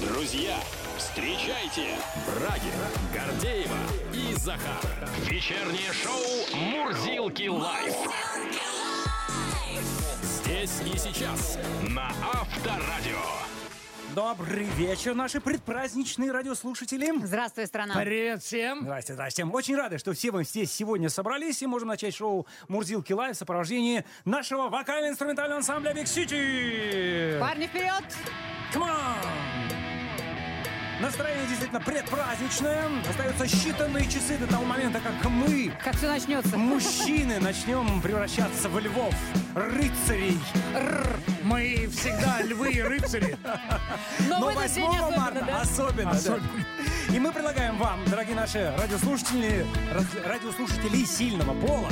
Друзья, встречайте Брагина, Гордеева и Захар. Вечернее шоу «Мурзилки Live». Здесь и сейчас на Авторадио. Добрый вечер, наши предпраздничные радиослушатели. Здравствуй, страна. Привет всем. Здрасте, здрасте. Очень рады, что все мы здесь сегодня собрались и можем начать шоу «Мурзилки Live» в сопровождении нашего вокально-инструментального ансамбля «Big City». Парни вперед! Come on! Настроение действительно предпраздничное. Остаются считанные часы до того момента, как мы, Как все начнется? мужчины, начнем превращаться в львов, рыцарей. Мы всегда львы и рыцари. Но, Но в этот 8 день особенно, марта да? особенно, да. И мы предлагаем вам, дорогие наши радиослушатели, радиослушатели сильного пола,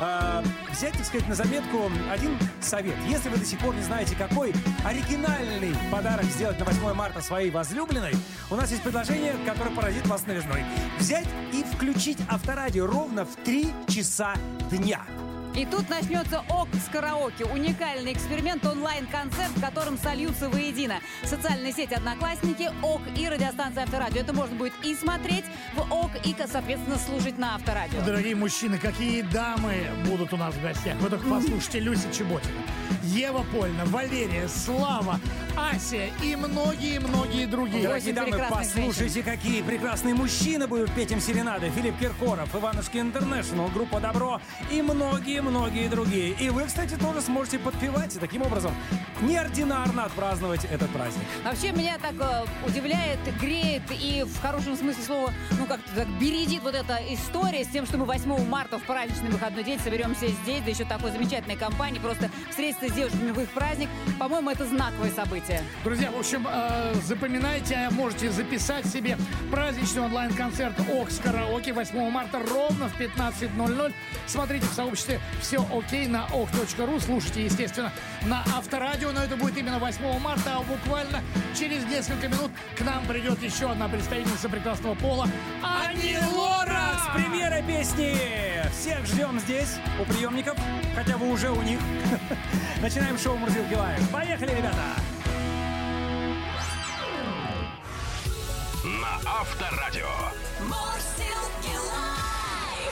э, взять, так сказать, на заметку один совет. Если вы до сих пор не знаете, какой оригинальный подарок сделать на 8 марта своей возлюбленной, у нас есть предложение, которое поразит вас новизной. Взять и включить авторадио ровно в 3 часа дня. И тут начнется ОК с караоке. Уникальный эксперимент, онлайн-концерт, в котором сольются воедино. Социальные сети «Одноклассники», ОК и радиостанция «Авторадио». Это можно будет и смотреть в ОК, и, соответственно, слушать на Авторадио. Дорогие мужчины, какие дамы будут у нас в гостях. Вы только послушайте Люся Чеботина, Ева Польна, Валерия, Слава, Ася и многие-многие другие. Дорогие дамы, послушайте, какие прекрасные мужчины будут петь им серенады. Филипп Киркоров, Иванушки Интернешнл, группа Добро и многие-многие другие. И вы, кстати, тоже сможете подпевать и таким образом неординарно отпраздновать этот праздник. Вообще меня так э, удивляет, греет и в хорошем смысле слова, ну как-то так бередит вот эта история с тем, что мы 8 марта в праздничный выходной день соберемся здесь, да еще такой замечательной компании, просто встретиться с девушками в их праздник. По-моему, это знаковое событие. Друзья, в общем, э, запоминайте, можете записать себе праздничный онлайн-концерт ОКС Караоке 8 марта ровно в 15.00. Смотрите в сообществе «Все окей» на ок.ру. Слушайте, естественно, на Авторадио, но это будет именно 8 марта, а буквально через несколько минут к нам придет еще одна представительница прекрасного пола Ани Лора! С премьерой песни! Всех ждем здесь, у приемников, хотя бы уже у них. Начинаем шоу «Мурзилки Лайв». Поехали, ребята! На Авторадио.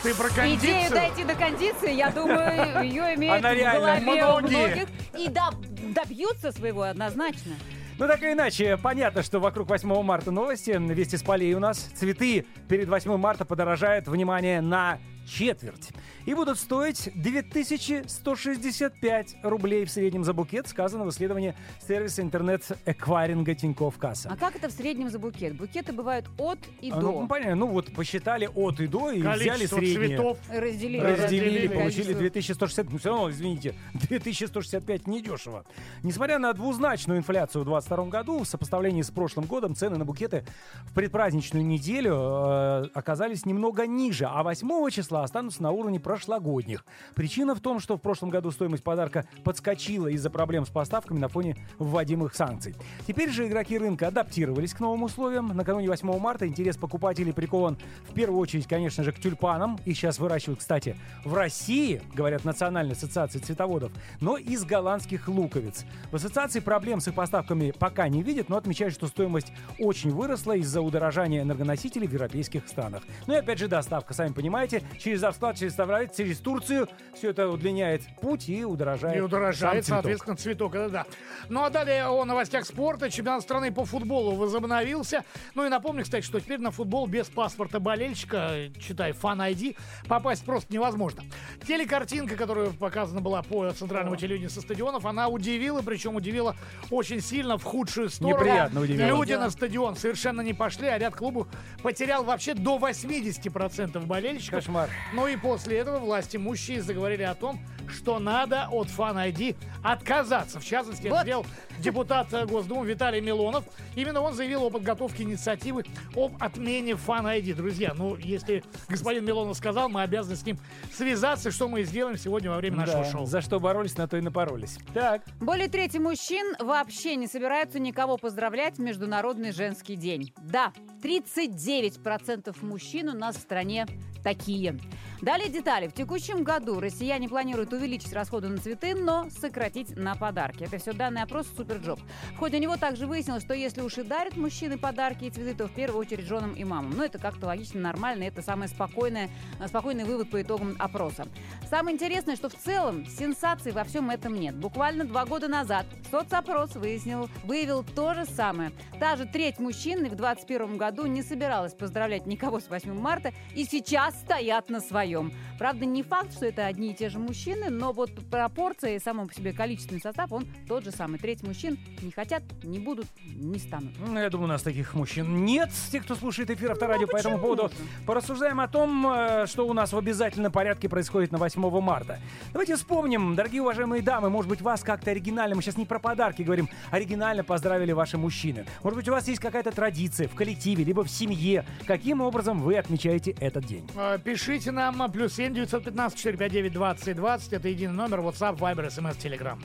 Ты про кондицию? дойти до кондиции, я думаю, ее имеют Она в голове многие. многих. И да, добьются своего однозначно. Ну, так или иначе, понятно, что вокруг 8 марта новости. Вести с полей у нас. Цветы перед 8 марта подорожают, внимание, на четверть. И будут стоить 2165 рублей в среднем за букет, сказано в исследовании сервиса интернет-эквайринга Тинькофф Касса. А как это в среднем за букет? Букеты бывают от и А, до. Ну, понятно, ну вот посчитали от и до и взяли Количество среднее. цветов. Разделили. Разделили, Разделили получили количество. 2160. Ну, все равно, извините, 2165 недешево. Несмотря на двузначную инфляцию в 2022 году, в сопоставлении с прошлым годом цены на букеты в предпраздничную неделю э, оказались немного ниже, а 8 числа останутся на уровне прошлогодних. Причина в том, что в прошлом году стоимость подарка подскочила из-за проблем с поставками на фоне вводимых санкций. Теперь же игроки рынка адаптировались к новым условиям. Накануне 8 марта интерес покупателей прикован в первую очередь, конечно же, к тюльпанам. Их сейчас выращивают, кстати, в России, говорят Национальной ассоциации цветоводов, но из голландских луковиц. В ассоциации проблем с их поставками пока не видят, но отмечают, что стоимость очень выросла из-за удорожания энергоносителей в европейских странах. Ну и опять же доставка, сами понимаете, через Авсклад, через Ставролит, через Турцию. Все это удлиняет путь и удорожает И удорожает, сам соответственно, цветок. Это да. Ну а далее о новостях спорта. Чемпионат страны по футболу возобновился. Ну и напомню, кстати, что теперь на футбол без паспорта болельщика, читай, фан ID, попасть просто невозможно. Телекартинка, которая показана была по центральному телевидению со стадионов, она удивила, причем удивила очень сильно в худшую сторону. Неприятно удивила. Люди Да. на стадион совершенно не пошли, а ряд клубов потерял вообще до 80% болельщиков. Кошмар. Ну и после этого власти имущие заговорили о том, что надо от Fan ID отказаться. В частности, это Вот. сделал депутат э, Госдумы Виталий Милонов. Именно он заявил о подготовке инициативы об отмене Fan ID. Друзья, ну, если господин Милонов сказал, мы обязаны с ним связаться, что мы и сделаем сегодня во время нашего Да, шоу. За что боролись, на то и напоролись. Так. Более трети мужчин вообще не собираются никого поздравлять в Международный женский день. Да, 39% мужчин у нас в стране такие. Далее детали. В текущем году россияне планируют увеличить расходы на цветы, но сократить на подарки. Это все данные опроса SuperJob. В ходе него также выяснилось, что если уж и дарят мужчины подарки и цветы, то в первую очередь женам и мамам. Но это как-то логично, нормально, это самый спокойный, спокойный вывод по итогам опроса. Самое интересное, что в целом сенсаций во всем этом нет. Буквально два года назад соцопрос выяснил, выявил то же самое. Та же треть мужчин в 2021 году не собиралась поздравлять никого с 8 марта и сейчас стоят на своем. Правда, не факт, что это одни и те же мужчины, но вот пропорция и само по себе количественный состав, он тот же самый. Треть мужчин не хотят, не будут, не станут. Ну, я думаю, у нас таких мужчин нет, тех, кто слушает эфир Авторадио Ну, по этому поводу. Порассуждаем о том, э, что у нас в обязательном порядке происходит на 8 марта. Давайте вспомним, дорогие уважаемые дамы, может быть, вас как-то оригинально, мы сейчас не про подарки говорим, оригинально поздравили ваши мужчины. Может быть, у вас есть какая-то традиция в коллективе, либо в семье. Каким образом вы отмечаете этот день? Э, Пишите нам а, плюс 7 915 459 20 20. Это единый номер WhatsApp, Viber, SMS, Telegram.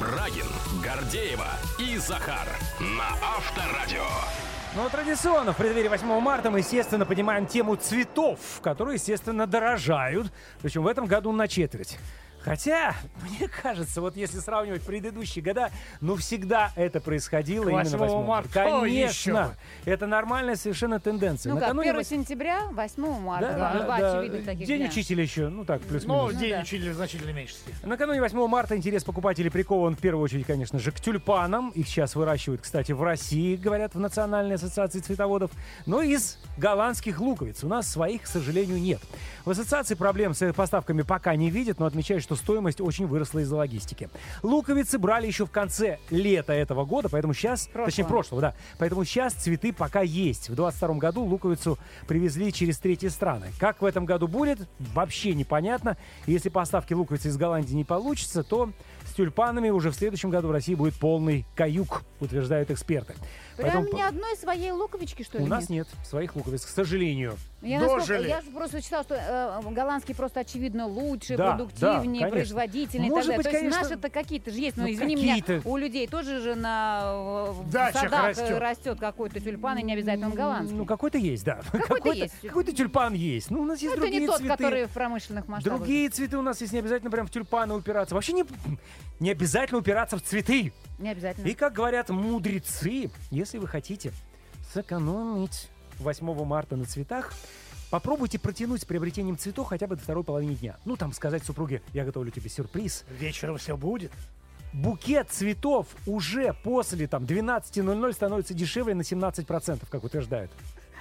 Брагин, Гордеева и Захар на Авторадио. Ну, традиционно, в преддверии 8 марта мы, естественно, поднимаем тему цветов, которые, естественно, дорожают. Причем в этом году на четверть. Хотя, мне кажется, вот если сравнивать предыдущие года, ну всегда это происходило К именно 8 8 марта. О, Конечно, бы. это нормальная совершенно тенденция. Ну как, Накануне 1 вос- сентября, 8 марта. Да, да, два да. очевидных таких День дня. учителя еще, ну так, плюс-минус. день да. учителя значительно степени. Накануне 8 марта интерес покупателей прикован в первую очередь, конечно же, к тюльпанам. Их сейчас выращивают, кстати, в России, говорят в Национальной ассоциации цветоводов. Но из голландских луковиц у нас своих, к сожалению, нет. В ассоциации проблем с поставками пока не видят, но отмечают, что стоимость очень выросла из-за логистики. Луковицы брали еще в конце лета этого года, поэтому сейчас, Прошлого. точнее прошлого, да, поэтому сейчас цветы пока есть. В 22 году луковицу привезли через третьи страны. Как в этом году будет, вообще непонятно. Если поставки луковицы из Голландии не получится, то с тюльпанами уже в следующем году в России будет полный каюк, утверждают эксперты. Прям Поэтому ни одной своей луковички, что ли, у нас нет? нет своих луковиц, к сожалению. Я, Дожили. насколько- я же просто читала, что э, голландские просто очевидно лучше, Да, продуктивнее, да, конечно. производительнее Может и так быть, далее. То есть конечно, наши-то какие-то же есть. Но ну, извини меня, какие-то. у людей тоже же на э, в Дачах садах растет. э, растет какой-то тюльпан, и не обязательно он голландский. Ну, какой-то есть, да. Какой-то есть. Какой-то тюльпан есть. Ну, у нас есть Ну, это другие не тот, цветы. который в промышленных масштабах. Другие цветы у нас есть, не обязательно прям в тюльпаны упираться. Вообще не, не обязательно упираться в цветы. Не обязательно. И как говорят мудрецы, если вы хотите сэкономить 8 марта на цветах, попробуйте протянуть с приобретением цветов хотя бы до второй половины дня. Ну, там сказать супруге, я готовлю тебе сюрприз. Вечером все будет. Букет цветов уже после там 12.00 становится дешевле на 17%, как утверждают,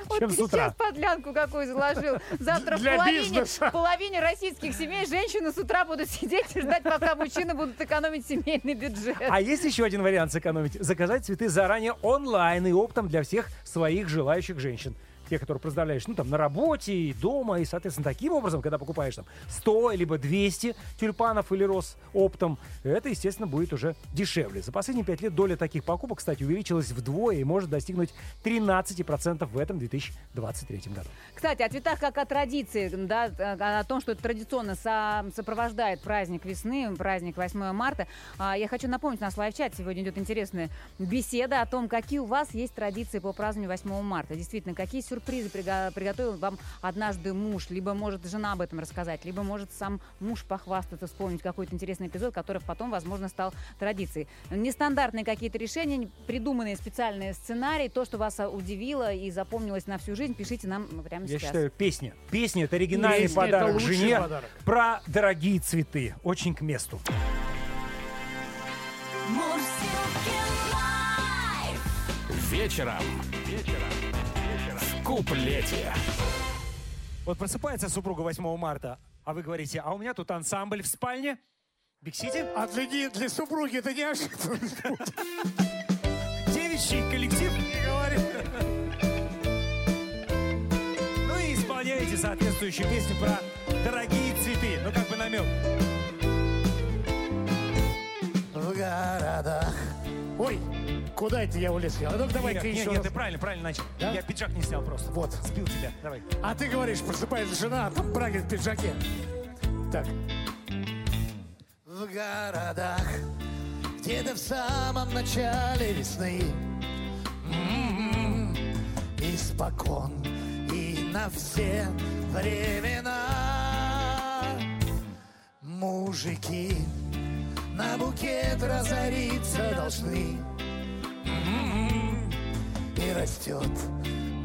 Вот чем ты сейчас подлянку какую заложил. Завтра в половине, в половине российских семей женщины с утра будут сидеть и ждать, пока мужчины будут экономить семейный бюджет. А есть еще один вариант сэкономить. Заказать цветы заранее онлайн и оптом для всех своих желающих женщин. Те, которые поздравляешь, ну, там, на работе и дома. И, соответственно, таким образом, когда покупаешь там 100 либо 200 тюльпанов или роз оптом, это, естественно, будет уже дешевле. За последние 5 лет доля таких покупок, кстати, увеличилась вдвое и может достигнуть 13% в этом 2023 году. Кстати, о цветах как о традиции, да, о том, что это традиционно со- сопровождает праздник весны, праздник 8 марта. А, Я хочу напомнить, у нас лайв-чат сегодня идет интересная беседа о том, какие у вас есть традиции по празднованию 8 марта. Действительно, какие сюрпризы приго- приготовил вам однажды муж, либо может жена об этом рассказать, либо может сам муж похвастаться, вспомнить какой-то интересный эпизод, который потом, возможно, стал традицией. Нестандартные какие-то решения, придуманные специальные сценарии, то, что вас а, удивило и запомнилось на всю жизнь, пишите нам прямо Я сейчас. считаю, песня. Песня — это оригинальный Песня — это подарок лучший жене подарок. про дорогие цветы. Очень к месту. Вечером. Куплете. Вот просыпается супруга 8 марта, а вы говорите, а у меня тут ансамбль в спальне. Биг Сити? А для, для супруги это неожиданно. Девичий коллектив, не говорит. Ну и исполняете соответствующую песню про дорогие цветы. Ну как бы намек. В городах. Ой, куда это я улетел? А ну давай-ка Нет, еще нет, раз. ты правильно, правильно начал. Да? Я пиджак не снял просто. Вот. Сбил тебя. Давай. А ты говоришь, просыпается жена, а там Брагин в пиджаке. Так. В городах, где-то в самом начале весны, м-м, испокон и на все времена. Мужики на букет разориться должны. М-м-м. Растет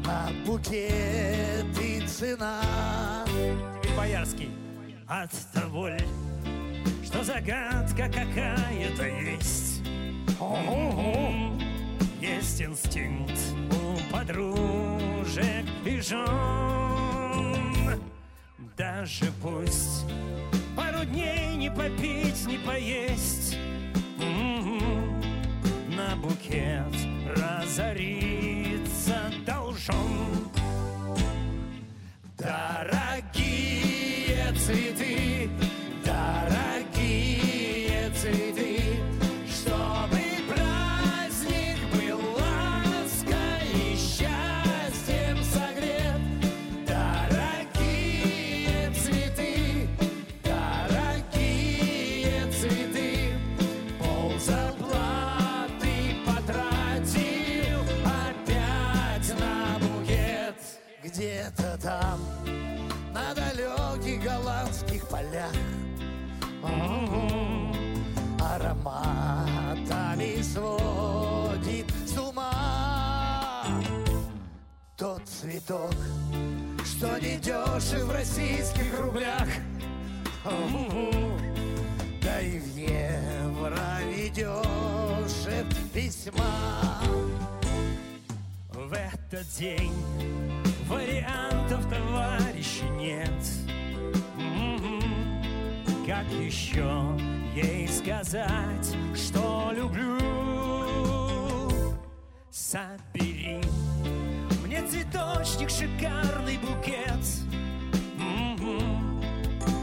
на букет и цена. и Боярский. От того ли, что загадка какая-то есть. М-м-м. Есть инстинкт у подружек и жен. Даже пусть пару дней не попить, не поесть. М-м. На букет разориться должен. Дорогие цветы, цветок, что не дешев в российских рублях. М-м-м. Да и в евро дешев весьма. В этот день вариантов, товарищи, нет. М-м. Как еще ей сказать, что люблю? Мне цветочник, шикарный букет. М-м.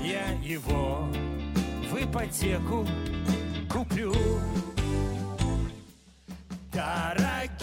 Я его в ипотеку куплю. Дорогие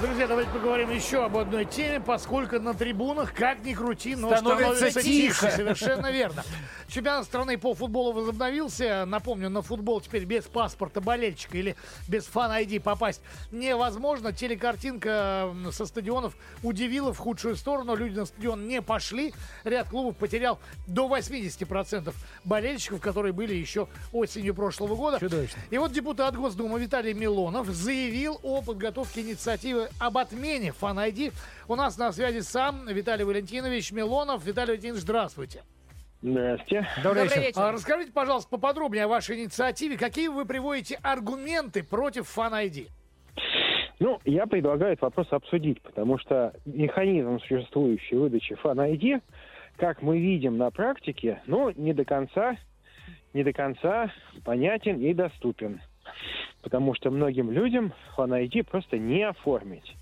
друзья, давайте поговорим еще об одной теме, поскольку на трибунах, как ни крути, но Становится становится, тихо. тише. Совершенно верно. Чемпионат страны по футболу возобновился. Напомню, на футбол теперь без паспорта болельщика или без фан-айди попасть невозможно. Телекартинка со стадионов удивила в худшую сторону. Люди на стадион не пошли. Ряд клубов потерял до 80% болельщиков, которые были еще осенью прошлого года. Чудовищно. И вот депутат Госдумы Виталий Милонов заявил о подготовке инициативы об отмене фан-айди. У нас на связи сам Виталий Валентинович Милонов. Виталий Валентинович, здравствуйте. Здрасте. Добрый Добрый вечер. вечер. А расскажите, пожалуйста, поподробнее о вашей инициативе. Какие вы приводите аргументы против фан-айди? Ну, я предлагаю этот вопрос обсудить, потому что механизм существующей выдачи фан-ID, как мы видим на практике, ну, не до конца, не до конца понятен и доступен. Потому что многим людям фан-ID просто не оформить.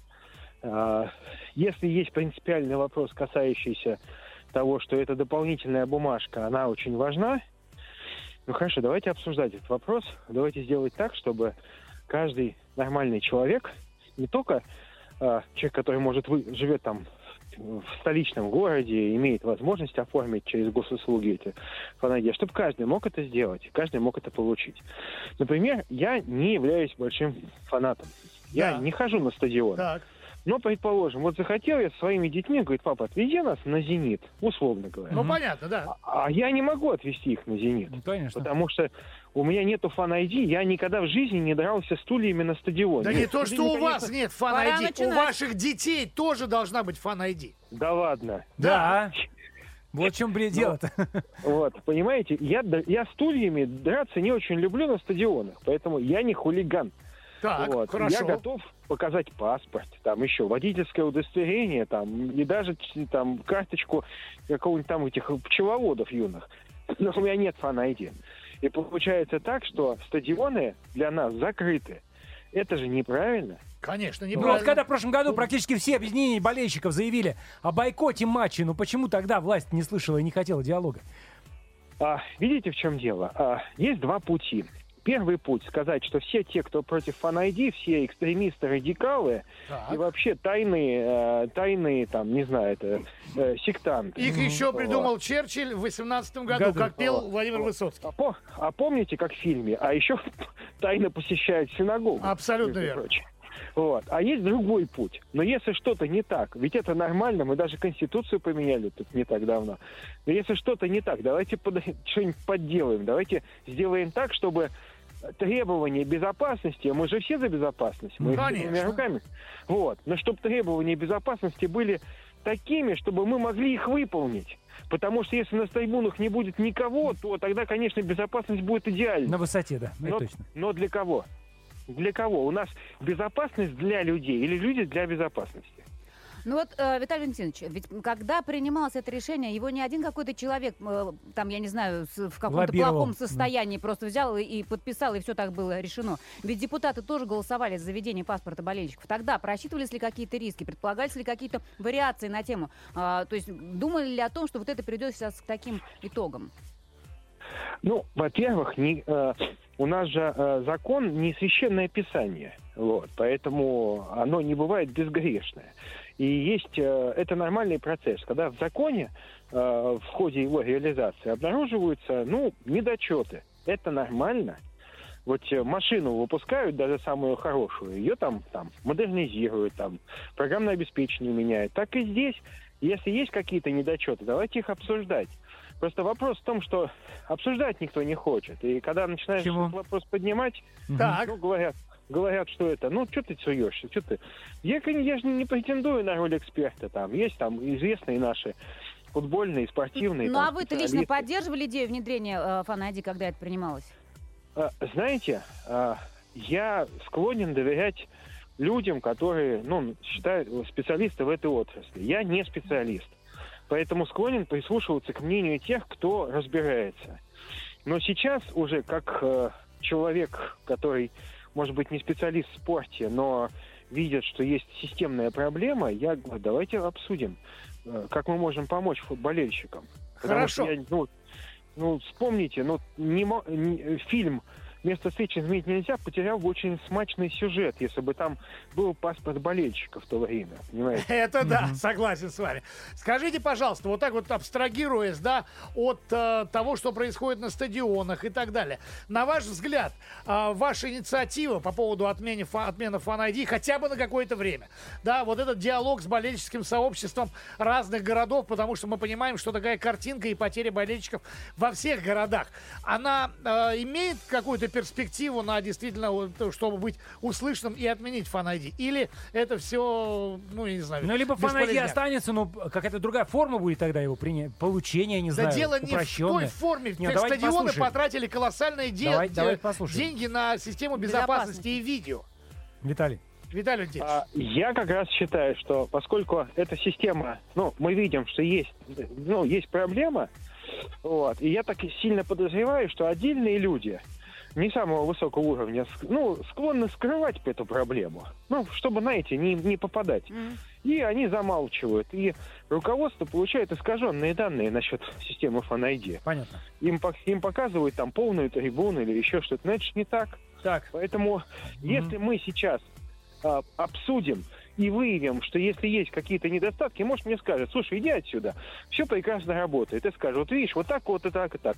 А, Если есть принципиальный вопрос, касающийся того, что эта дополнительная бумажка, она очень важна, ну хорошо, давайте обсуждать этот вопрос. Давайте сделать так, чтобы каждый нормальный человек, не только э, человек, который может вы, живет там в столичном городе имеет возможность оформить через госуслуги эти фанайди, а чтобы каждый мог это сделать, каждый мог это получить. Например, я не являюсь большим фанатом. Я Да. не хожу на стадион. Так. Но, предположим, вот захотел я со своими детьми, говорит, папа, отвези нас на «Зенит», условно говоря. Ну, понятно, да. А я не могу отвезти их на «Зенит». Ну, конечно. Потому что у меня нету фан-айди, я никогда в жизни не дрался стульями на стадионе. Да не то, что у вас нет Пора фан-айди, у ваших детей тоже должна быть фан-айди. Да ладно. Да. Вот в чем Ну, блин дело-то. Вот, понимаете, я, я стульями драться не очень люблю на стадионах, поэтому я не хулиган. Так, вот. хорошо. Я готов показать паспорт, там еще водительское удостоверение, там, и даже там карточку какого-нибудь там этих пчеловодов юных. Но у меня нет фан-айди. И получается так, что стадионы для нас закрыты. Это же неправильно. Конечно, Ну, неправильно. вот когда в прошлом году практически все объединения болельщиков заявили о бойкоте матчей, ну почему тогда власть не слышала и не хотела диалога? А, видите, в чем дело? А, есть два пути. Первый путь сказать, что все те, кто против фан-айди, все экстремисты, радикалы Так. и вообще тайные, э, тайные, там, не знаю, это э, сектанты. Их еще придумал Черчилль в 18 году, Году. как пел. Владимир. Высоцкий. А, а помните, как в фильме? А еще тайно посещают синагогу. Абсолютно верно. прочим. Вот. А есть другой путь. Но если что-то не так, ведь это нормально, мы даже Конституцию поменяли тут не так давно. Но если что-то не так, давайте под- что-нибудь подделаем. Давайте сделаем так, чтобы требования безопасности, мы же все за безопасность, мы Конечно. руками. Вот. Но чтобы требования безопасности были такими, чтобы мы могли их выполнить. Потому что если на трибунах не будет никого, то тогда, конечно, безопасность будет идеальной. На высоте, да, Но, точно. но для кого? Для кого? У нас безопасность для людей или люди для безопасности? Ну вот, э, Виталий Валентинович, ведь когда принималось это решение, его не один какой-то человек, э, там, я не знаю, с- в каком-то плохом состоянии просто взял и, и подписал, и все так было решено. Ведь депутаты тоже голосовали за заведение паспорта болельщиков. Тогда просчитывались ли какие-то риски, предполагались ли какие-то вариации на тему? А, то есть думали ли о том, что вот это придет сейчас к таким итогам? Ну, во-первых, не, э, у нас же э, закон не священное писание, вот, поэтому оно не бывает безгрешное. И есть, э, это нормальный процесс, когда в законе э, в ходе его реализации обнаруживаются, ну, недочеты. Это нормально. Вот э, машину выпускают, даже самую хорошую, ее там, там модернизируют, там программное обеспечение меняют. Так и здесь, если есть какие-то недочеты, давайте их обсуждать. Просто вопрос в том, что обсуждать никто не хочет. И когда начинаешь этот вопрос поднимать, Так, ну, говорят, говорят, что это, ну, что ты суешься, что ты... Я, кон- я же не претендую на роль эксперта там. Есть там известные наши футбольные, спортивные. Ну там, а вы-то лично поддерживали идею внедрения э, фан-айди, когда это принималось? А, Знаете, а, я склонен доверять людям, которые, ну, считают специалисты в этой отрасли. Я не специалист. Поэтому склонен прислушиваться к мнению тех, кто разбирается. Но сейчас уже как э, человек, который, может быть, не специалист в спорте, но видит, что есть системная проблема, я говорю, давайте обсудим, э, как мы можем помочь футболельщикам. Потому Хорошо. что я, ну, ну, вспомните, ну, не не- фильм «Место встречи изменить нельзя» потерял бы очень смачный сюжет, если бы там был паспорт болельщика в то время, понимаете? Это да, согласен с вами. Скажите, пожалуйста, вот так вот абстрагируясь, да, от э, того, что происходит на стадионах и так далее. На ваш взгляд, э, ваша инициатива по поводу отмены, фа- отмены фан-айди хотя бы на какое-то время, да, вот этот диалог с болельческим сообществом разных городов, потому что мы понимаем, что такая картинка и потеря болельщиков во всех городах, она э, имеет какую-то перспективу на действительно, чтобы быть услышанным и отменить фан-айди? Или это все, ну, я не знаю, Ну, либо бесполезняк? останется, но какая-то другая форма будет тогда его принять. Получение, не Да знаю, дело не в той форме. Не, Теперь давайте стадионы послушаем. потратили колоссальные де- Давай- де- давайте послушаем. деньги на систему безопасности, Безопасности. и видео. Виталий. Виталий А, я как раз считаю, что поскольку эта система, ну, мы видим, что есть, ну, есть проблема, вот, и я так сильно подозреваю, что отдельные люди не самого высокого уровня, ну, склонны скрывать эту проблему, ну, чтобы, знаете, не, не попадать. И они замалчивают. И руководство получает искаженные данные насчет системы FanID. Понятно. Им, им показывают там полную трибуну или еще что-то. Же не так. Так, Поэтому, если мы сейчас а, обсудим и выявим, что если есть какие-то недостатки, может мне скажет, слушай, иди отсюда, все прекрасно работает. И скажет, вот видишь, вот так вот и так и так.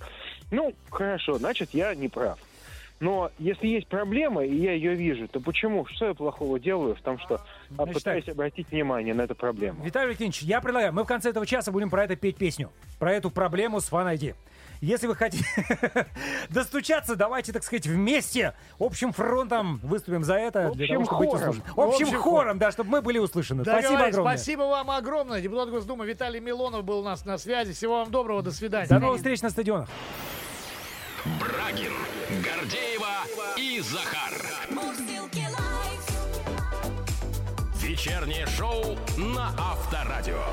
Ну, хорошо, значит, я не прав. Но если есть проблема, и я ее вижу, то почему? Что я плохого делаю в том, что а, Значит пытаюсь так. обратить внимание на эту проблему? Виталий Валентинович, я предлагаю, мы в конце этого часа будем про это петь песню. Про эту проблему с Fan ID. Если вы хотите достучаться, давайте, так сказать, вместе, общим фронтом выступим за это. для Общим того, хором. Общим Общим хором, да, чтобы мы были услышаны. Спасибо Договорились. огромное. Спасибо вам огромное. Депутат Госдумы Виталий Милонов был у нас на связи. Всего вам доброго. До свидания. До новых встреч на стадионах. Брагин, Гордеева и Захар. Вечернее шоу на Авторадио.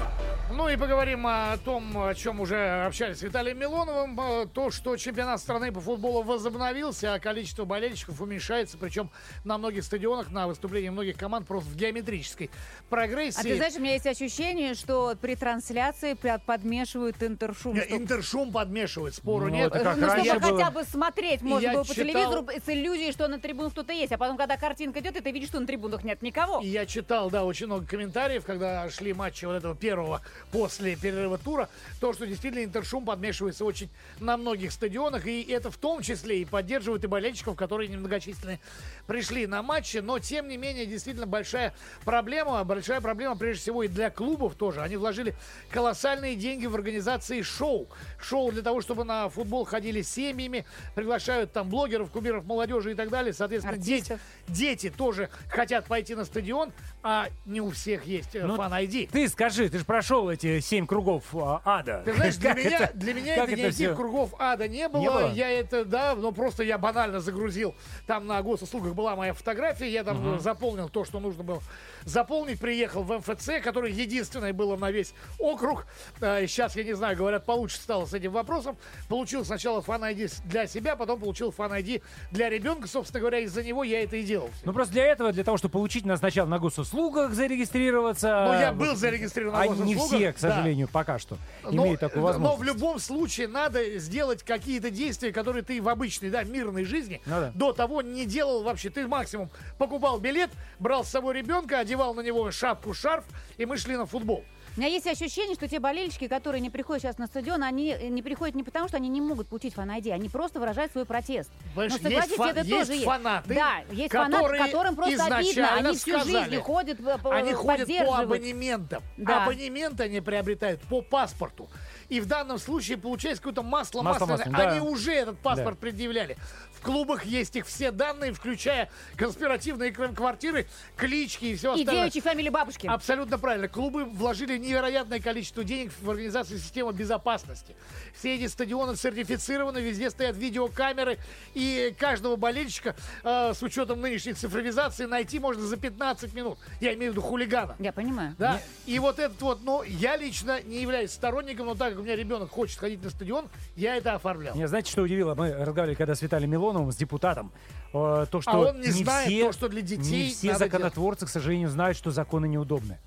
Ну и поговорим о том, о чем уже общались с Виталием Милоновым. Э, То, что чемпионат страны по футболу возобновился, а количество болельщиков уменьшается, причем на многих стадионах, на выступлении многих команд просто в геометрической прогрессии. А ты знаешь, у меня есть ощущение, что при трансляции подмешивают интершум. Не, чтобы- Интершум подмешивает, спору Ну, нет. ну, чтобы было. хотя бы смотреть можно Я было по читал- телевизору с иллюзией, что на трибунах кто-то есть. А потом, когда картинка идет, и ты видишь, что на трибунах нет никого. И я читал, да, очень много комментариев, когда шли матчи вот этого первого после перерыва тура, то, что действительно интершум подмешивается очень на многих стадионах, и это в том числе и поддерживает и болельщиков, которые немногочисленные пришли на матчи, но тем не менее действительно большая проблема, большая проблема прежде всего и для клубов тоже. Они вложили колоссальные деньги в организации шоу. Шоу для того, чтобы на футбол ходили семьями, приглашают там блогеров, кумиров молодежи и так далее. Соответственно, дети, Артистов. дети тоже хотят пойти на стадион, а не у всех есть Ну, фан ID. Ты скажи, ты же прошел эти семь кругов а, ада. Ты знаешь, для меня, это- для меня это никаких всё? кругов ада не было. Не было? Я это, да, но просто я банально загрузил. Там на госуслугах была моя фотография, я там заполнил то, что нужно было заполнить. Приехал в МФЦ, который единственное было на весь округ. А, сейчас, я не знаю, говорят, получше стало с этим вопросом. Получил сначала фан ID для себя, потом получил фан ID для ребенка. Собственно говоря, из-за него я это и делал. Ну просто для этого, для того, чтобы получить нас сначала на госуслугах зарегистрироваться. Ну, я был зарегистрирован на А не госуслугах, все, к да. сожалению, пока что Но, имеют такую но возможность. в любом случае надо сделать какие-то действия, которые ты в обычной, да, мирной жизни Ну да. до того не делал вообще. Ты максимум покупал билет, брал с собой ребенка, одевал на него шапку, шарф, и мы шли на футбол. У меня есть ощущение, что те болельщики, которые не приходят сейчас на стадион, они не приходят не потому, что они не могут получить фан ID, они просто выражают свой протест. Понимаешь, Но согласитесь, есть фа- это есть тоже фанаты, Да, есть фанаты, которые которым просто обидно. изначально Они всю сказали, жизнь ходят, э, по- Они ходят по абонементам. Да. Абонементы они приобретают по паспорту. И в данном случае получается какое-то масло, Масло масляное. масляное, да. Они уже этот паспорт предъявляли. В клубах есть их все данные, включая конспиративные кв- квартиры, клички и все И остальное. девичьи фамилии бабушки. Абсолютно правильно. Клубы вложили невероятное количество денег в организацию системы безопасности. Все эти стадионы сертифицированы, везде стоят видеокамеры, и каждого болельщика э, с учетом нынешней цифровизации найти можно за 15 минут. Я имею в виду хулигана. Я понимаю. Да? И вот этот вот, ну, я лично не являюсь сторонником, но так как у меня ребенок хочет ходить на стадион, я это оформлял. Меня знаете, что удивило? Мы разговаривали когда с Виталием Милоновым, с депутатом. э, То, что А он не знает все, то, что для детей Не все надо законотворцы, к сожалению, знают, что законы неудобны.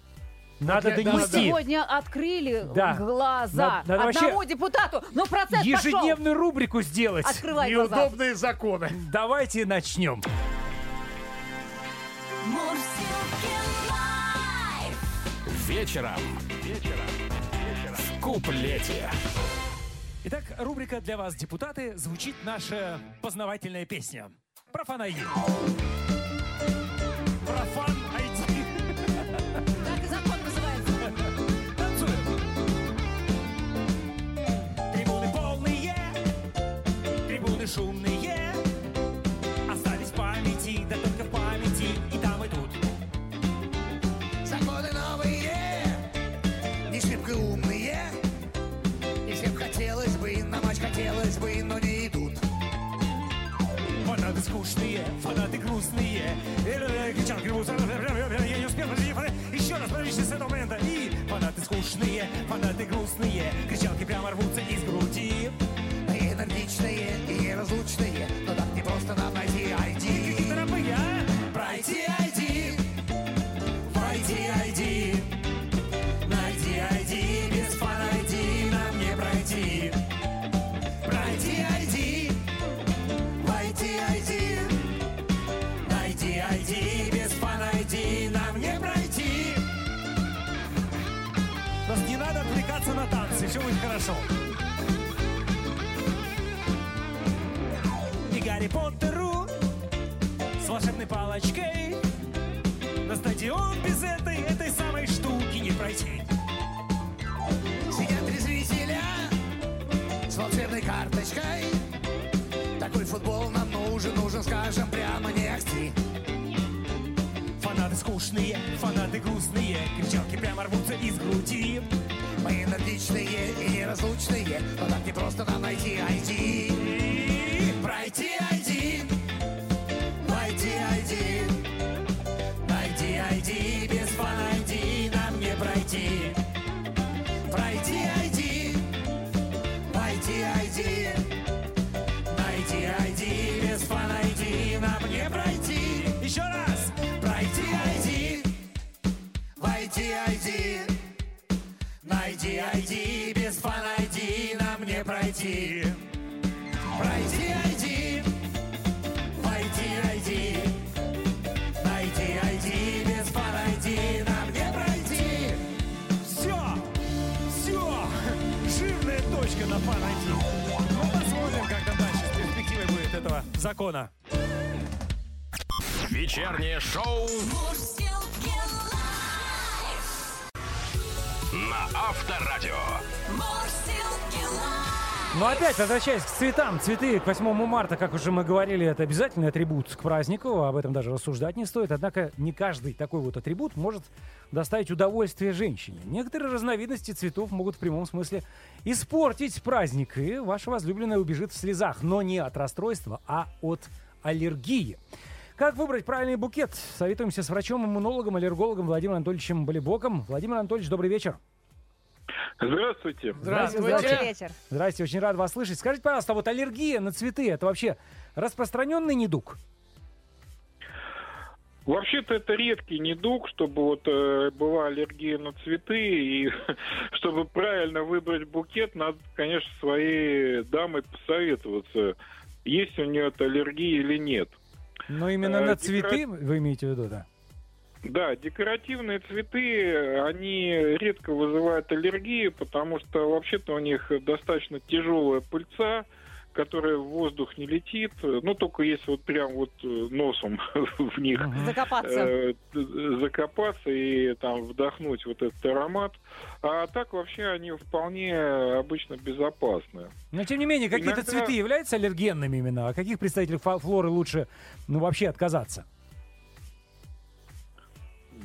Надо я- да, Мы донести. сегодня открыли Да. глаза Надо- надо одному депутату. Ну, процесс пошел. Ежедневную рубрику сделать. Открывай глаза. Неудобные законы. Давайте начнем. Live. Вечером. Вечером. В куплете. Итак, рубрика для вас, депутаты, звучит наша познавательная песня. Про фан Фанаты скучные, фанаты грустные, кричалки прямо рвутся из груди. Мы энергичные и неразлучные, но так не просто нам найти ID. Пройти ID, войти ID, найди ID, без фан ID нам не. Пройти ID, без фан ID нам не пройти. Пройти ID, войти ID, найди ID, без фан ID нам не пройти. Все! Все! Жирная точка на фан Ну, посмотрим, как там дальше с перспективой будет этого закона. Вечернее шоу Мурзилки Авторадио. Live. Ну опять, возвращаясь к цветам. Цветы к 8 марта, как уже мы говорили, это обязательный атрибут к празднику. Об этом даже рассуждать не стоит. Однако не каждый такой вот атрибут может доставить удовольствие женщине. Некоторые разновидности цветов могут в прямом смысле испортить праздник. И ваша возлюбленная убежит в слезах. Но не от расстройства, а от аллергии. Как выбрать правильный букет? Советуемся с врачом-иммунологом, аллергологом Владимиром Анатольевичем Болебоком. Владимир Анатольевич, добрый вечер. Здравствуйте. Здравствуйте. Добрый вечер. Здрасте, очень рад вас слышать. Скажите, пожалуйста, вот аллергия на цветы это вообще распространенный недуг? Вообще-то это редкий недуг, чтобы вот э, была аллергия на цветы, и чтобы правильно выбрать букет, надо, конечно, своей дамой посоветоваться, есть у нее аллергия или нет. Но именно Э, на декора- цветы вы имеете в виду, да? Да, декоративные цветы, они редко вызывают аллергию, потому что вообще-то у них достаточно тяжелая пыльца, которая в воздух не летит, ну только если вот прям вот э, носом в них Закопаться. э, закопаться и там вдохнуть вот этот аромат. А так вообще они вполне обычно безопасны. Но тем не менее, какие-то Иногда- цветы являются аллергенными именно, а каких представителей флоры лучше ну, вообще отказаться?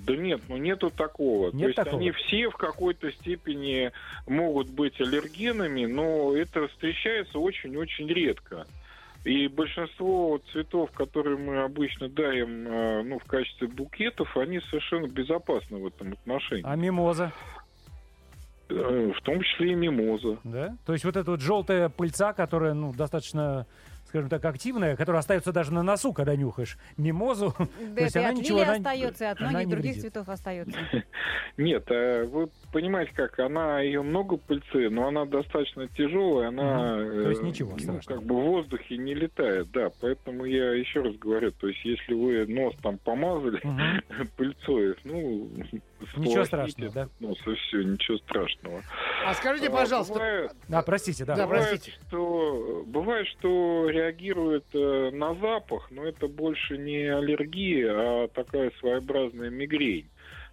Да нет, ну нету такого. Нет То есть такого? они все в какой-то степени могут быть аллергенами, но это встречается очень-очень редко. И большинство цветов, которые мы обычно дарим э, ну, в качестве букетов, они совершенно безопасны в этом отношении. А мимоза, Э, В том числе и мимоза. да? То есть вот эта вот желтая пыльца, которая, ну, достаточно, скажем так, активная, которая остается даже на носу, когда нюхаешь мимозу. Да, То есть это и она от ничего, лилии она- остается, и от многих других вредит. цветов остается. Нет, э, вы понимаете как, она ее много пыльцы, но она достаточно тяжелая, она. То есть э, ничего ну, страшного. как бы в воздухе не летает, да, поэтому я еще раз говорю, то есть если вы нос там помазали пыльцой, ну Ничего страшного, да? и все, ничего страшного. А скажите, А, пожалуйста, бывает- А, простите, да. Да, бывает, простите. что бывает, что реагирует э, на запах, но это больше не аллергия, а такая своеобразная мигрень.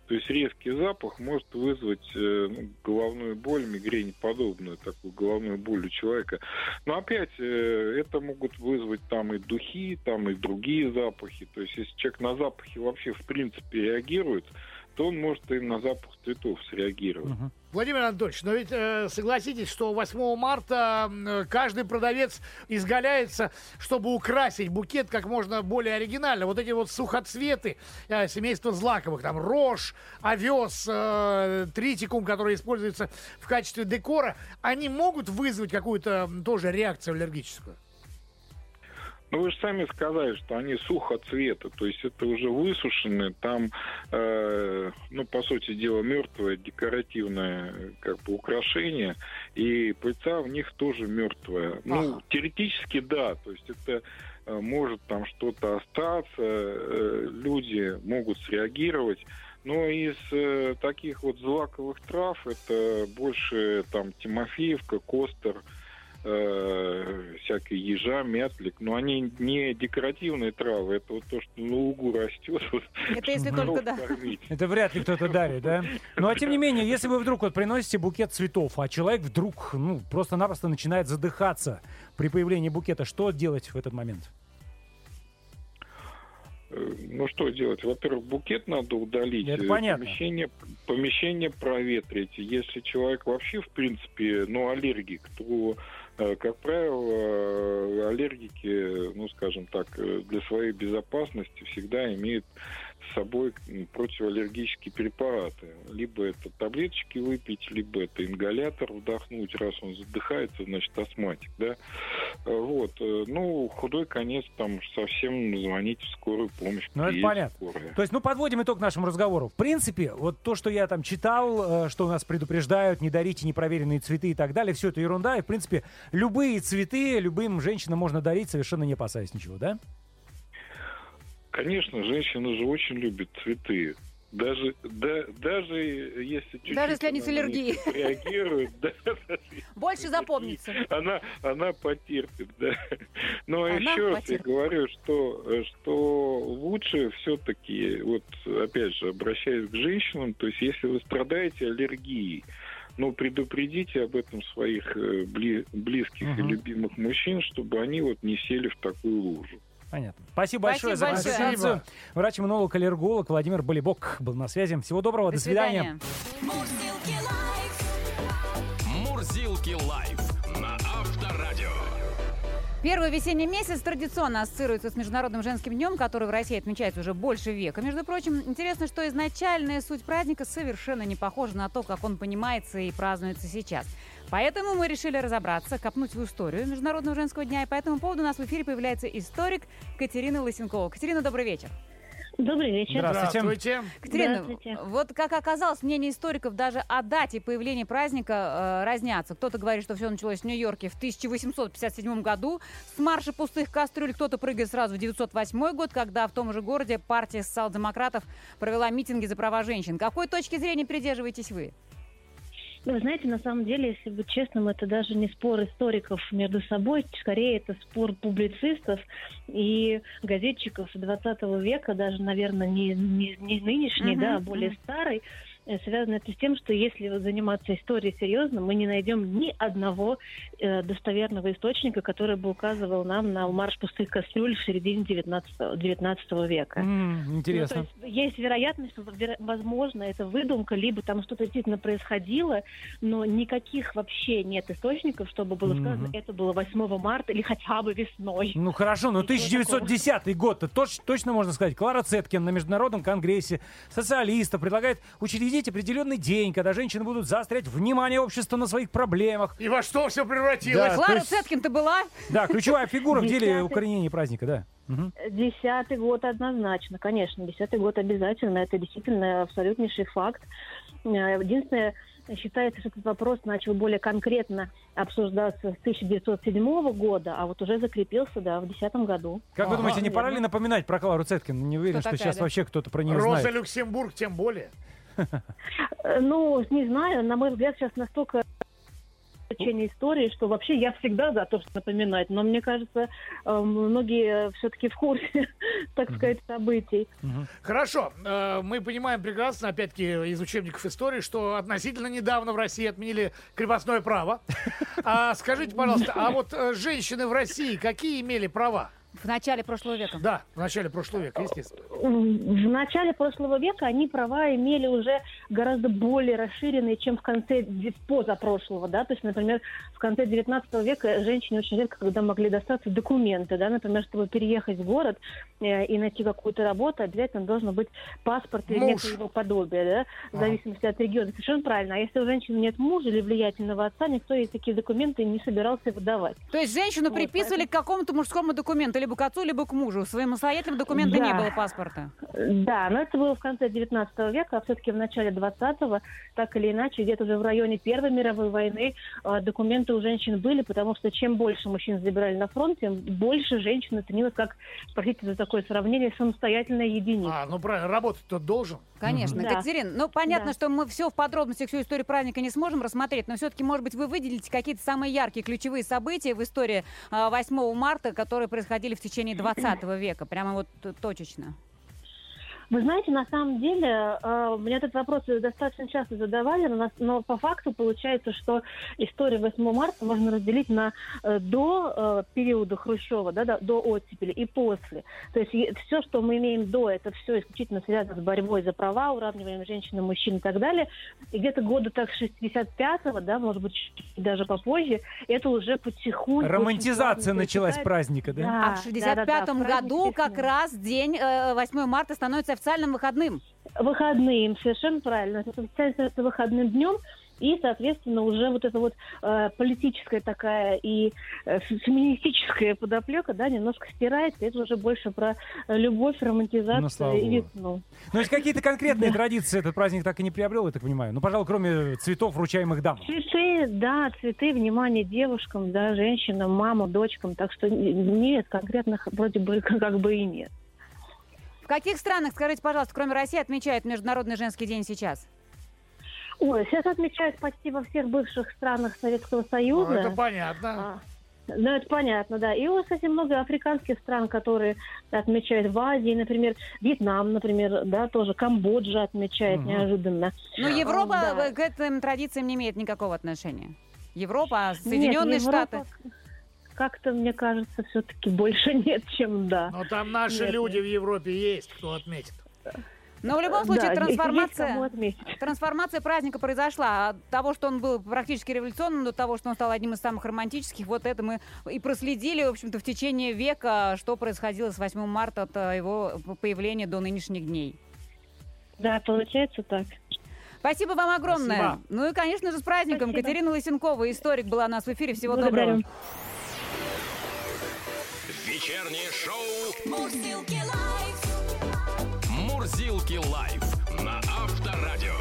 То есть резкий запах может вызвать э, ну, головную боль, мигрень подобную, такую головную боль у человека. Но опять э, это могут вызвать там и духи, там и другие запахи. То есть если человек на запахи вообще в принципе реагирует, то он может и на запах цветов среагировать. Мгм. Владимир Анатольевич, но ведь э, согласитесь, что 8 марта каждый продавец изгаляется, чтобы украсить букет как можно более оригинально. Вот эти вот сухоцветы э, семейства злаковых, там рожь, овес, э, тритикум, который используется в качестве декора, они могут вызвать какую-то тоже реакцию аллергическую? Ну, вы же сами сказали, что они сухоцвета, то есть это уже высушенные, там, э, ну, по сути дела, мертвое декоративное как бы украшение, и пыльца в них тоже мертвая. Ну, Ага. теоретически да, то есть это э, может там что-то остаться, э, люди могут среагировать, но из э, таких вот злаковых трав это больше там Тимофеевка, Костер, э, всякой ежа, мятлик, но они не декоративные травы, это вот то, что на лугу растет. вот, Это если только, да. кормить. Это вряд ли кто-то дарит, да? Ну, а тем не менее, если вы вдруг вот приносите букет цветов, а человек вдруг, ну, просто-напросто начинает задыхаться при появлении букета, что делать в этот момент? Э, Ну что делать? Во-первых, букет надо удалить. Это э, понятно. Помещение, помещение проветрить. Если человек вообще, в принципе, ну, аллергик, то, как правило, э, аллергики, ну, скажем так, э, для своей безопасности всегда имеют с собой противоаллергические препараты. Либо это таблеточки выпить, либо это ингалятор вдохнуть, раз он задыхается, значит, астматик, да. Вот. э, Ну, худой конец, там, совсем звонить в скорую помощь. Ну, это понятно. скорая. То есть, ну, подводим итог нашему разговору. В принципе, вот то, что я там читал, э, что нас предупреждают, не дарите непроверенные цветы и так далее, все это ерунда. И, в принципе, любые цветы любым женщинам можно дарить, совершенно не опасаясь ничего, да? Конечно, женщины же очень любят цветы. Даже, да, даже если чуть-чуть Даже если они с аллергией. них реагирует, да, Больше запомнится. Она, она потерпит, да. Но Она еще раз я говорю, что, что лучше все-таки, вот опять же, обращаясь к женщинам, то есть если вы страдаете аллергией, ну, предупредите об этом своих э, бли- близких и Мгм. любимых мужчин, чтобы они вот не сели в такую лужу. Понятно. Спасибо большое за Спасибо большое. консультацию. Врач-иммунолог, аллерголог Владимир Болибок был на связи. Всего доброго, до, свидания. Мурзилки лайф. Мурзилки лайф на Авторадио. Первый весенний месяц традиционно ассоциируется с Международным женским днем, который в России отмечается уже больше века. Между прочим, интересно, что изначальная суть праздника совершенно не похожа на то, как он понимается и празднуется сейчас. Поэтому мы решили разобраться, копнуть в историю Международного женского дня. И по этому поводу у нас в эфире появляется историк Катерина Лысенкова. Катерина, добрый вечер. Добрый вечер. Здравствуйте. Здравствуйте. Катерина, Здравствуйте. вот как оказалось, мнения историков даже о дате появления праздника э, разнятся. Кто-то говорит, что все началось в Нью-Йорке в 1857 году с марша пустых кастрюль. Кто-то прыгает сразу в 908 год, когда в том же городе партия социал-демократов провела митинги за права женщин. Какой точки зрения придерживаетесь вы? Ну, Вы знаете, на самом деле, если быть честным, это даже не спор историков между собой, скорее это спор публицистов и газетчиков 20 века, даже, наверное, не, не, не нынешний, Мгм, да, а более мгм. старый. Э, Связано это с тем, что если вот заниматься историей серьезно, мы не найдем ни одного э, достоверного источника, который бы указывал нам на марш пустых кастрюль в середине 19, 19 века. Ну, Интересно. то есть есть вероятность, что, возможно, это выдумка, либо там что-то действительно происходило, но никаких вообще нет источников, чтобы было сказано, Мгм. это было 8 марта или хотя бы весной. Ну хорошо, но Ничего 1910 год-то точ- точно можно сказать. Клара Цеткин на Международном конгрессе социалистов предлагает учредить определенный день, когда женщины будут заострять внимание общества на своих проблемах. И во что все превратилось? Да, Клара есть- Цеткин-то была? Да, ключевая фигура в деле укоренения праздника, да. Десятый год однозначно, конечно, десятый год обязательно, это действительно абсолютнейший факт. Э, Единственное, считается, что этот вопрос начал более конкретно обсуждаться с 1907 года, а вот уже закрепился, да, в 2010 году. Как вы думаете, не пора ли напоминать про Клару Цеткин? Не уверен, что такая, сейчас да? вообще кто-то про нее Роза знает. Люксембург тем более. Э, Ну, не знаю, на мой взгляд, сейчас настолько изучение истории, что вообще я всегда за то, что напоминать. Но мне кажется, э, многие все-таки в курсе, так сказать, событий. Хорошо, э, мы понимаем прекрасно, опять-таки, из учебников истории, что относительно недавно в России отменили крепостное право. А скажите, пожалуйста, а вот женщины в России какие имели права? В начале прошлого века. Да, в начале прошлого века, естественно. В начале прошлого века они права имели уже гораздо более расширенные, чем в конце позапрошлого, да, то есть, например, в конце 19 века женщине очень редко когда могли достаться документы, да, например, чтобы переехать в город э, и найти какую-то работу, обязательно должен быть паспорт или Муж. некое его подобие, да, в зависимости от региона. Совершенно правильно. А если у женщины нет мужа или влиятельного отца, никто ей такие документы не собирался выдавать. То есть женщину Вот, приписывали к какому-то мужскому документу, либо к отцу, либо к мужу. Своим самостоятельного документа Да. не было паспорта. Да, но это было в конце 19 века, а все-таки в начале 20-го, так или иначе, где-то уже в районе Первой мировой войны э, документы у женщин были, потому что чем больше мужчин забирали на фронт, тем больше женщин становилось, как, простите за такое сравнение, самостоятельная единица. А, ну правильно, работать-то должен. Конечно, Да. Катерина, ну понятно, Да. что мы все в подробностях, всю историю праздника не сможем рассмотреть, но все-таки, может быть, вы выделите какие-то самые яркие, ключевые события в истории а, 8 марта, которые происходили в течение 20 века, прямо вот точечно. Вы знаете, на самом деле, э, мне этот вопрос достаточно часто задавали, но, но по факту получается, что историю 8 марта можно разделить на э, до э, периода Хрущева, да, да, до оттепели и после. То есть все, что мы имеем до, это все исключительно связано с борьбой за права, уравниванием женщин и мужчин и так далее. И где-то года так 65-го, да, может быть, чуть даже попозже, это уже потихоньку... Романтизация началась праздника, да? а в 65 году как раз день э, 8 марта становится официальным выходным. выходным, совершенно правильно. Это официально выходным днем. И, соответственно, уже вот эта вот э, политическая такая и э, фе- феминистическая подоплека, да, немножко стирается. Это уже больше про любовь, Ну, романтизацию слава и весну. Ну, есть какие-то конкретные традиции этот праздник так и не приобрел, я так понимаю. Ну, пожалуй, кроме цветов, вручаемых дамам. Цветы, да, цветы, внимание девушкам, да, женщинам, мамам, дочкам. Так что нет, конкретных вроде бы как бы и нет. В каких странах, скажите, пожалуйста, кроме России, отмечают Международный женский день сейчас? Ой, сейчас отмечают почти во всех бывших странах Советского Ну, Союза. это понятно. А, Ну, это понятно, да. И у нас, кстати, много африканских стран, которые отмечают в Азии, например, Вьетнам, например, да, тоже Камбоджа отмечает Мгм. неожиданно. Но Европа да. к этим традициям не имеет никакого отношения. Европа, Нет, Соединенные Европа Штаты. Как-то, мне кажется, все-таки больше нет, чем да. Но там наши Нет, люди в Европе есть, кто отметит. Но в любом Да, случае есть трансформация... Трансформация праздника произошла. От того, что он был практически революционным, до того, что он стал одним из самых романтических, вот это мы и проследили, в общем-то, в течение века, что происходило с 8 марта от э, его появления до нынешних дней. Да, получается так. Спасибо вам огромное. Спасибо. Ну и, конечно же, с праздником. Спасибо. Катерина Лысенкова, историк, была у нас в эфире. Всего Благодарю. доброго. Вечернее шоу Мурзилки лайф. «Мурзилки лайф» на Авторадио.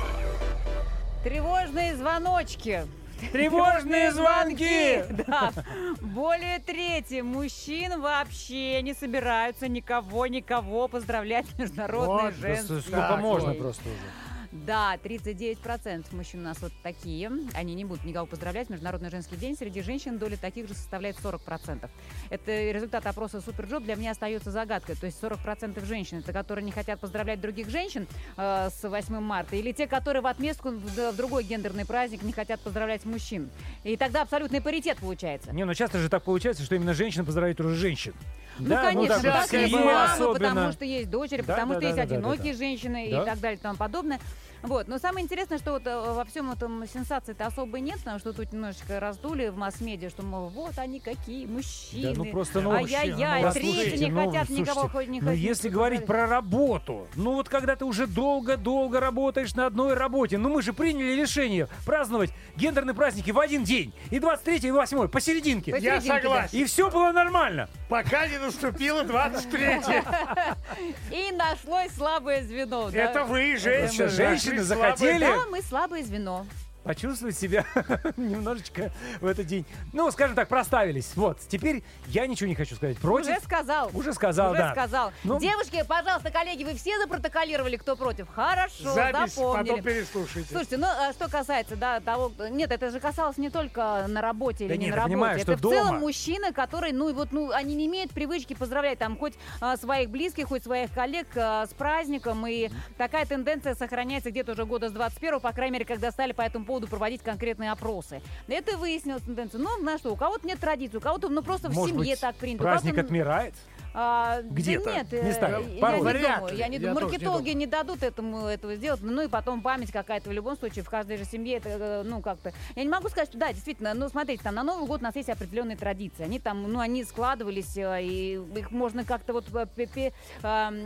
Тревожные звоночки. Тревожные звонки! Да. Более трети мужчин вообще не собираются никого, никого поздравлять Международный Вот, женский Сколько можно день. просто уже. Да, 39% мужчин у нас вот такие. Они не будут никого поздравлять. Международный женский день. Среди женщин доля таких же составляет 40%. Это результат опроса SuperJob для меня остается загадкой. То есть 40% женщин, это которые не хотят поздравлять других женщин э, с 8 марта, или те, которые в отместку в, другой гендерный праздник не хотят поздравлять мужчин. И тогда абсолютный паритет получается. Не, ну часто же так получается, что именно женщина поздравляет уже женщин. Ну, Да, конечно, так вот так есть мамы, особенно. потому что есть дочери, Да, потому да, что да, есть да, да, да, одинокие да. женщины Да. и так далее и тому подобное. Вот. Но самое интересное, что вот э, во всем этом сенсации-то особо нет, потому что тут немножечко раздули в масс-медиа, что, мол, вот они какие, мужчины. Да, ну просто, ну, Ай-яй-яй, ну, послушайте, не ну, хотят никого, слушайте, хоть не Ну, хотят если никого говорить про работу, ну вот когда ты уже долго-долго работаешь на одной работе, ну мы же приняли решение праздновать гендерные праздники в один день. И 23 и 8 посерединке. Я согласен. И все было нормально. Пока не наступило 23 И нашлось слабое звено. Это вы, женщины. женщины захотели? Да, мы слабое звено. Почувствовать себя немножечко в этот день. Ну, скажем так, проставились. Вот, теперь я ничего не хочу сказать против. Уже сказал. Уже сказал, Уже да. сказал. Ну- Девушки, пожалуйста, коллеги, вы все запротоколировали, кто против? Хорошо, Запись запомнили. потом переслушайте. Слушайте, ну а что касается, да, того, нет, это же касалось не только на работе или Да не нет, на работе. понимаю, это что в целом мужчины, которые, ну, и вот, ну, они не имеют привычки поздравлять там хоть а, своих близких, хоть своих коллег а, с праздником. И такая тенденция сохраняется где-то уже года с 21 по крайней мере, когда стали по этому поводу проводить конкретные опросы. Это выяснилось тенденцию. Ну, на что, у кого-то нет традиции, у кого-то, ну, просто в Может семье быть, так принято. праздник кого-то, отмирает? а, Где-то, Да нет, э, местами, я порой. не Вряд думаю. Я не Я думаю. не Маркетологи думаю. не дадут этому этого сделать. Ну и потом память какая-то в любом случае в каждой же семье это, э, ну как-то. Я не могу сказать, что да, действительно, ну смотрите, там на Новый год у нас есть определенные традиции. Они там, ну они складывались, э, и их можно как-то вот э, ам,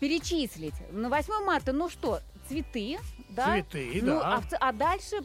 перечислить. На 8 марта, ну что, цветы, да? Цветы, Ну, да. а, в а дальше,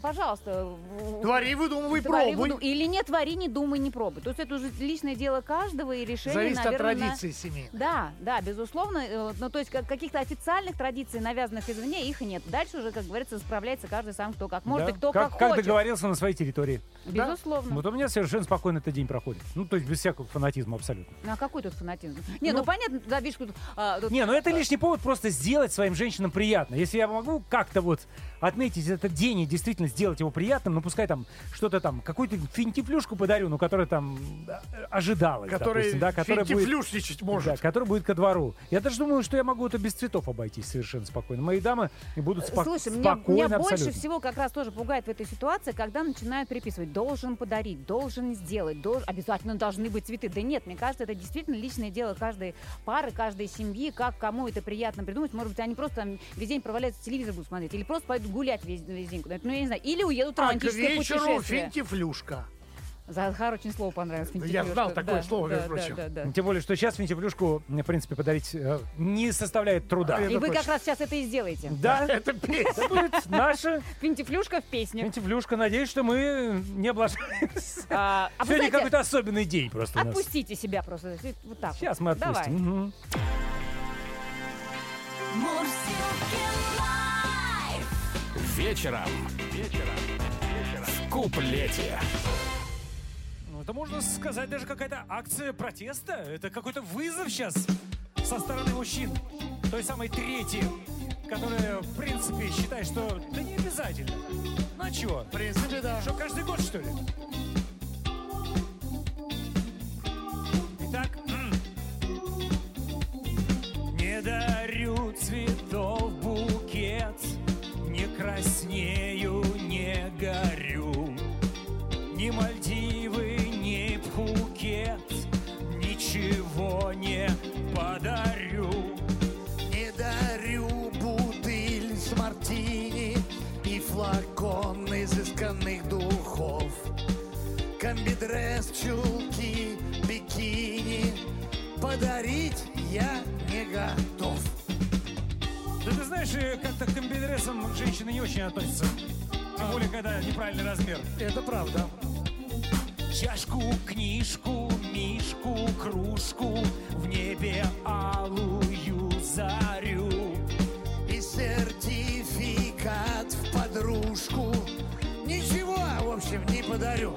пожалуйста, в- Твори, выдумывай, твори, пробуй. выду- Или не твори, не думай, не пробуй. То есть это уже личное дело каждого и решение, Зависит от наверное, на- традиции семьи. Да, да, безусловно. Э, Ну, то есть как- каких-то официальных традиций, навязанных извне, их нет. Дальше уже, как говорится, справляется каждый сам, кто как может Да? и кто как, как, как хочет. договорился на своей территории. Безусловно. Вот у меня совершенно спокойно этот день проходит. Ну, то есть без всякого фанатизма абсолютно. Ну, а какой тут фанатизм? Не, ну, Ну, понятно, да, видишь, тут, а, тут- Не, ну это лишний повод просто сделать своим женщинам приятно. Если я могу как-то вот отметить этот день и действительно сделать его приятным, ну пускай там что-то там, какую-то финтифлюшку подарю, ну которая там э, ожидалась, Который допустим, да, которая будет, финтифлюшничать может. да, который будет ко двору. Я даже думаю, что я могу это без цветов обойтись совершенно спокойно. Мои дамы будут спок- Слушай, меня, спокойно меня больше абсолютно. всего как раз тоже пугает в этой ситуации, когда начинают приписывать, должен подарить, должен сделать, долж- обязательно должны быть цветы. Да нет, мне кажется, это действительно личное дело каждой пары, каждой семьи, как кому это приятно придумать. Может быть, они просто там весь день проваляются, телевизор будут смотреть, или просто пойдут гулять весь, весь день куда-нибудь. Ну, я не знаю. Или уедут в А к романтическое вечеру путешествие. финтифлюшка. Захар очень слово понравилось. Я знал такое Да, слово, да, между да, прочим. да, да. Тем более, что сейчас финтифлюшку, мне, в принципе, подарить э, не составляет труда. И Это вы как точно. раз сейчас это и сделаете. Да, Это песня. будет наша Финтифлюшка в песню. финтифлюшка. Надеюсь, что мы не облажаемся. А, а Сегодня какой-то особенный день просто у нас. Отпустите себя просто. Вот так. Сейчас вот. мы Давай. отпустим. Мурзилки лайф. Вечером. Вечером. В куплете. Ну, это можно сказать даже какая-то акция протеста. Это какой-то вызов сейчас со стороны мужчин. Той самой трети, которая, в принципе, считает, что да не обязательно. Ну а чего? В принципе, да. Что, каждый год, что ли? Итак, не дарю цветов краснею, не горю. Ни Мальдивы, ни Пхукет, ничего не подарю. Не дарю бутыль с мартини и флакон изысканных духов. Комбидресс, чулки, бикини подарить я не готов. Знаешь, э, как-то к комбинедресам женщины не очень относятся. Тем более, когда неправильный размер. Это правда. Чашку, книжку, мишку, кружку, в небе алую зарю. И сертификат в подружку. Ничего, в общем, не подарю.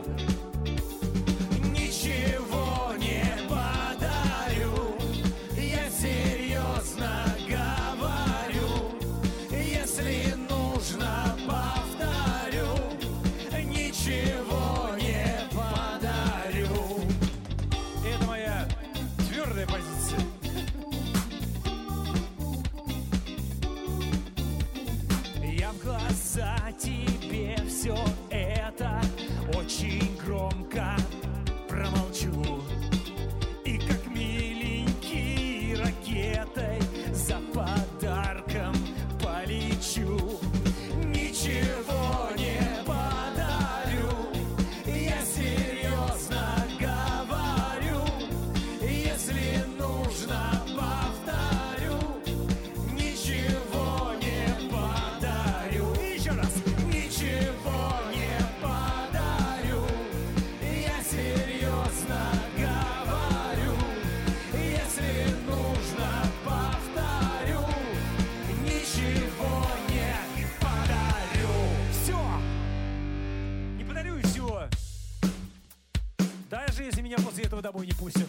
Этого домой не пустят.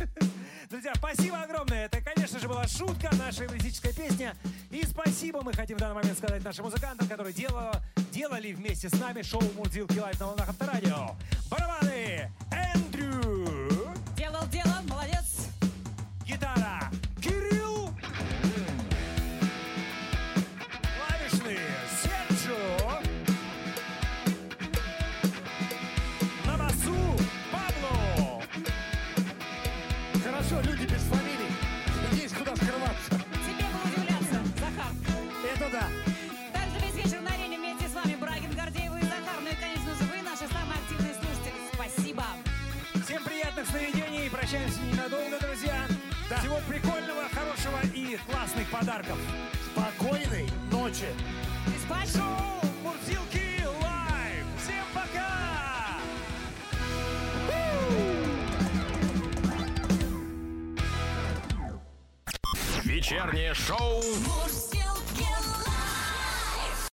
Друзья, спасибо огромное. Это, конечно же, была шутка, наша юмористическая песня. И спасибо мы хотим в данный момент сказать нашим музыкантам, которые делала, делали вместе с нами шоу «Мурзилки лайф» на волнах Авторадио. Барабаны Эндрю. Делал дело, молодец. Прощаемся ненадолго, друзья. Всего прикольного, хорошего и классных подарков. Спокойной ночи. Шоу Мурзилки Live. Всем пока! Вечернее шоу Мурзилки.